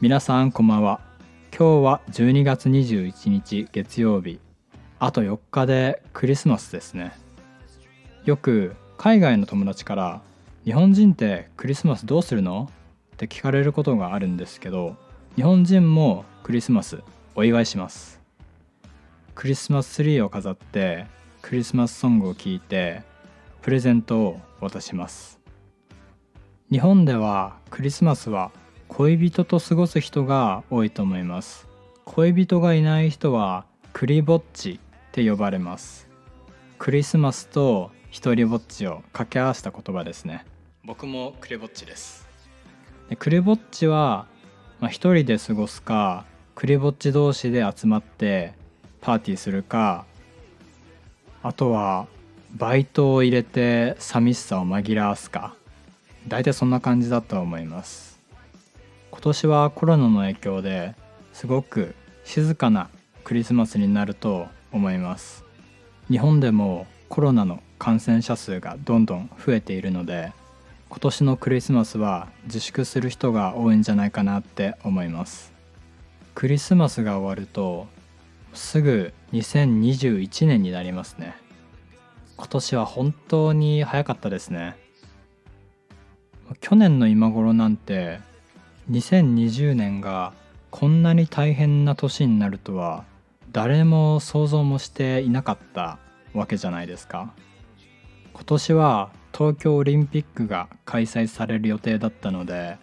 皆さんこんばんは。今日は12月21日月曜日。あと4日でクリスマスですね。よく海外の友達から「日本人ってクリスマスどうするの?」って聞かれることがあるんですけど日本人もクリスマスお祝いします。クリスマスツリーを飾ってクリスマスソングを聴いてプレゼントを渡します。日本ではクリスマスは恋人と過ごす人が多いと思います。恋人がいない人はクリぼっちって呼ばれます。クリスマスと一人ぼっちを掛け合わせた言葉ですね。僕もクリぼっちです。でクリぼっちは、まあ、一人で過ごすかクリぼっち同士で集まってパーティーするかあとはバイトを入れて寂しさを紛らわすか。大体そんな感じだと思います今年はコロナの影響ですごく静かなクリスマスになると思います。日本でもコロナの感染者数がどんどん増えているので今年のクリスマスは自粛する人が多いんじゃないかなって思います。クリスマスが終わるとすぐ2021年になりますね。今年は本当に早かったですね。去年の今頃なんて2020年がこんなに大変な年になるとは誰も想像もしていなかったわけじゃないですか。今年は東京オリンピックが開催される予定だったので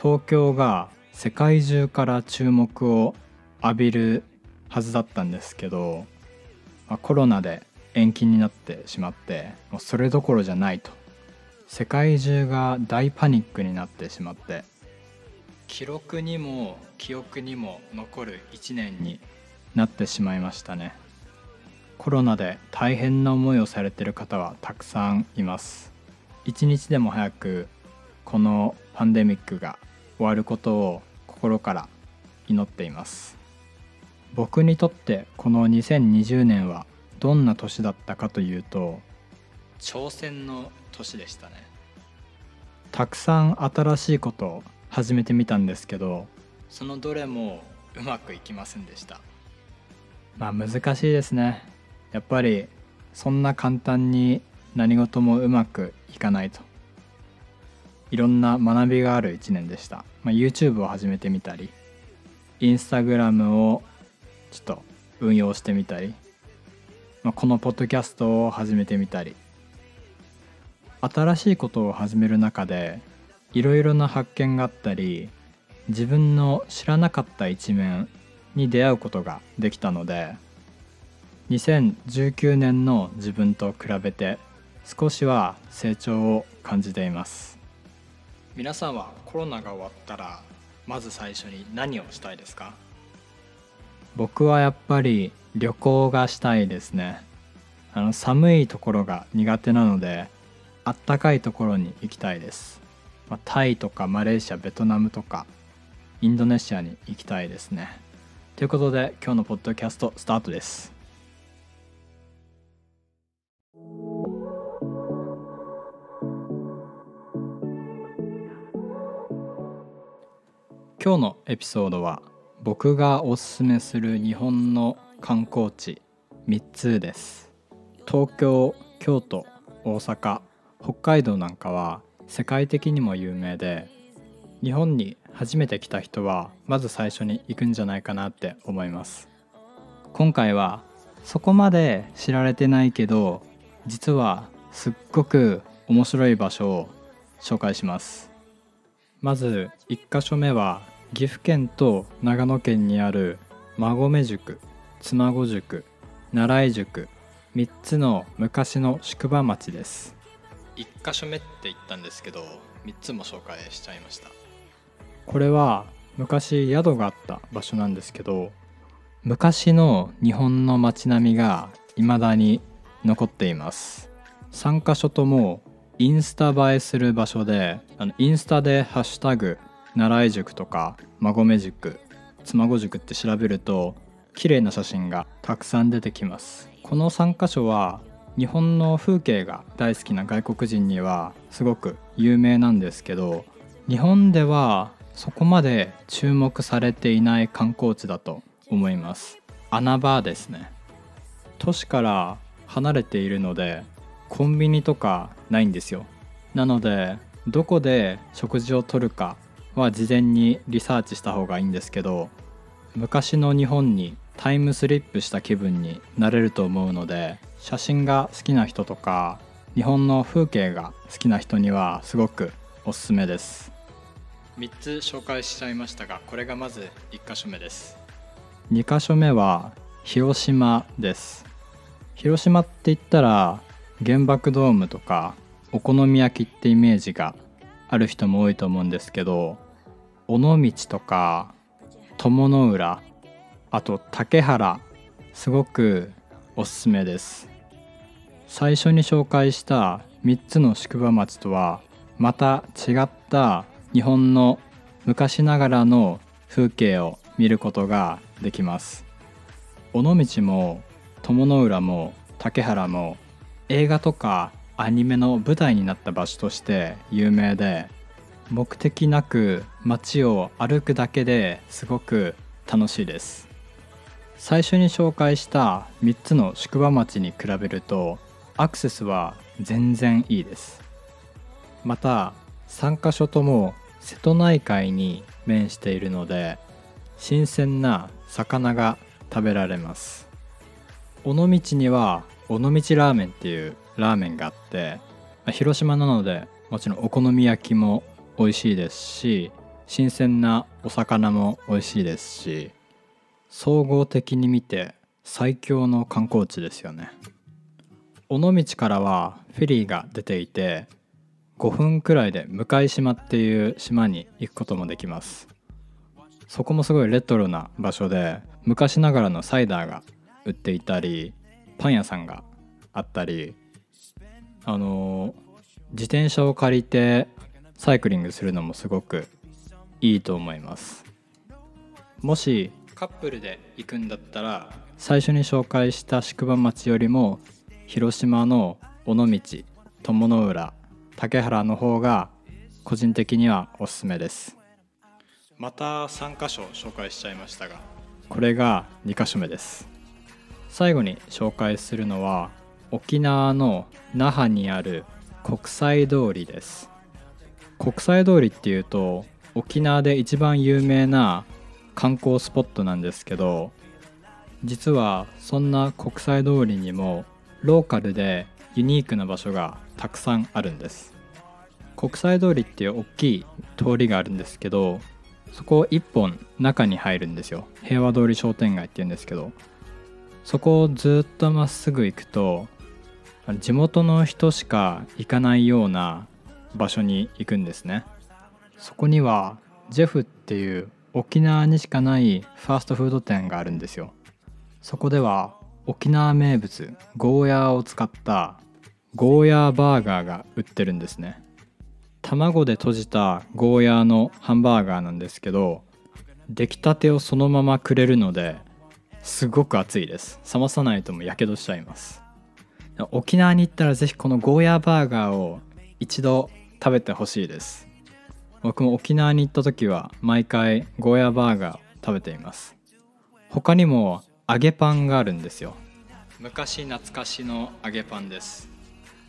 東京が世界中から注目を浴びるはずだったんですけど、ま、コロナで延期になってしまってもうそれどころじゃないと。世界中が大パニックになってしまって記録にも記憶にも残る1年になってしまいましたね。コロナで大変な思いをされてる方はたくさんいます。一日でも早くこのパンデミックが終わることを心から祈っています。僕にとってこの2020年はどんな年だったかというと挑戦の年でしたね。たくさん新しいことを始めてみたんですけどそのどれもうまくいきませんでした。まあ難しいですね。やっぱりそんな簡単に何事もうまくいかないと。いろんな学びがある一年でした、まあ、YouTube を始めてみたり Instagram をちょっと運用してみたり、まあ、このポッドキャストを始めてみたり新しいことを始める中でいろいろな発見があったり自分の知らなかった一面に出会うことができたので2019年の自分と比べて少しは成長を感じています。皆さんはコロナが終わったらまず最初に何をしたいですか？僕はやっぱり旅行がしたいですね。あの寒いところが苦手なのであったかいところに行きたいです、まあ、タイとかマレーシアベトナムとかインドネシアに行きたいですね。ということで今日のポッドキャストスタートです。今日のエピソードは僕がおすすめする日本の観光地3つです。東京京都大阪北海道なんかは世界的にも有名で日本に初めて来た人はまず最初に行くんじゃないかなって思います。今回はそこまで知られてないけど実はすっごく面白い場所を紹介します。まず1箇所目は岐阜県と長野県にある馬込塾妻籠塾奈良井塾3つの昔の宿場町です。1箇所目って言ったんですけど3つも紹介しちゃいました。これは昔宿があった場所なんですけど昔の日本の街並みが未だに残っています。3箇所ともインスタ映えする場所であのインスタで「ハッシュタグ奈良井塾」とか「馬込塾」「妻籠塾」って調べると綺麗な写真がたくさん出てきます。この3箇所は日本の風景が大好きな外国人にはすごく有名なんですけど日本ではそこまで注目されていない観光地だと思います。穴場ですね。都市から離れているのでコンビニとかないんですよ。なのでどこで食事をとるかは事前にリサーチした方がいいんですけど昔の日本にタイムスリップした気分になれると思うので写真が好きな人とか日本の風景が好きな人にはすごくおすすめです。3つ紹介しちゃいましたがこれがまず1箇所目です。2箇所目は広島です。広島って言ったら原爆ドームとかお好み焼きってイメージがある人も多いと思うんですけど尾道とか友の浦あと竹原すごくおすすめです最初に紹介した3つの宿場町とはまた違った日本の昔ながらの風景を見ることができます。尾道も友の浦も竹原も映画とかアニメの舞台になった場所として有名で目的なく街を歩くだけですごく楽しいです。最初に紹介した3つの宿場町に比べるとアクセスは全然いいです。また3カ所とも瀬戸内海に面しているので新鮮な魚が食べられます。尾道には尾道ラーメンっていうラーメンがあってま広島なのでもちろんお好み焼きも美味しいですし新鮮なお魚も美味しいですし総合的に見て最強の観光地ですよね。尾道からはフェリーが出ていて5分くらいで向島っていう島に行くこともできます。そこもすごいレトロな場所で昔ながらのサイダーが売っていたりパン屋さんがあったりあの自転車を借りてサイクリングするのもすごくいいと思います。もしカップルで行くんだったら最初に紹介した宿場町よりも広島の尾道友の浦竹原の方が個人的にはおすすめです。また3箇所紹介しちゃいましたが。これが2箇所目です。最後に紹介するのは沖縄の那覇にある国際通りです。国際通りっていうと沖縄で一番有名な観光スポットなんですけど実はそんな国際通りにもローカルでユニークな場所がたくさんあるんです。国際通りっていう大きい通りがあるんですけどそこを一本中に入るんですよ。平和通り商店街っていうんですけど。そこをずっとまっすぐ行くと地元の人しか行かないような場所に行くんですね。そこにはジェフっていう沖縄にしかないファーストフード店があるんですよ。そこでは沖縄名物ゴーヤーを使ったゴーヤーバーガーが売ってるんですね。卵で閉じたゴーヤーのハンバーガーなんですけど出来たてをそのままくれるのですごく熱いです。冷まさないともやけどしちゃいます。沖縄に行ったら是非このゴーヤーバーガーを一度食べてほしいです。僕も沖縄に行った時は毎回ゴーヤーバーガーを食べています。他にも揚げパンがあるんですよ。昔懐かしの揚げパンです。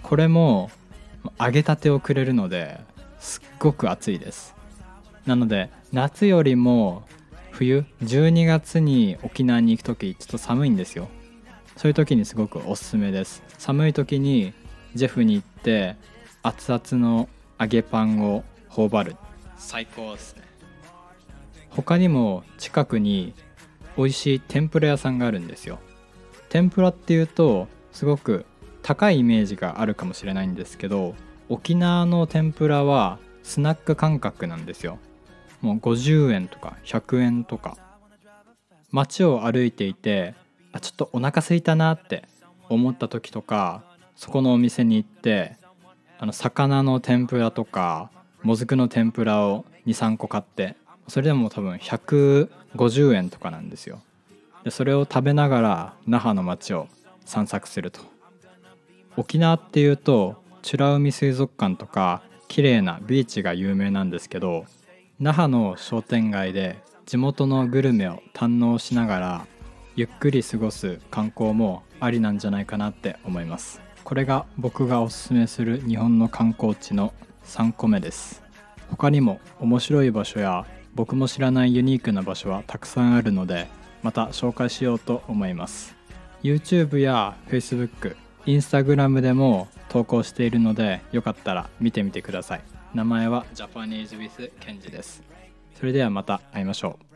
これも揚げたてをくれるのですっごく暑いです。なので夏よりも冬12月に沖縄に行く時ちょっと寒いんですよ。そういう時にすごくおすすめです。寒い時にジェフに行って熱々の揚げパンを頬張る。最高ですね。他にも近くに美味しい天ぷら屋さんがあるんですよ。天ぷらっていうとすごく高いイメージがあるかもしれないんですけど沖縄の天ぷらはスナック感覚なんですよ。もう50円とか100円とか。街を歩いていてあちょっとお腹空いたなって思った時とかそこのお店に行ってあの魚の天ぷらとかもずくの天ぷらを23個買ってそれでも多分150円とかなんですよ。でそれを食べながら那覇の街を散策すると。沖縄っていうと美ら海水族館とか綺麗なビーチが有名なんですけど那覇の商店街で地元のグルメを堪能しながらゆっくり過ごす観光もありなんじゃないかなって思います。これが僕がおすすめする日本の観光地の3個目です。他にも面白い場所や僕も知らないユニークな場所はたくさんあるのでまた紹介しようと思います。YouTube や Facebook、Instagram でも投稿しているのでよかったら見てみてください。名前はジャパニーズ・ウィズ・ケンジです。それではまた会いましょう。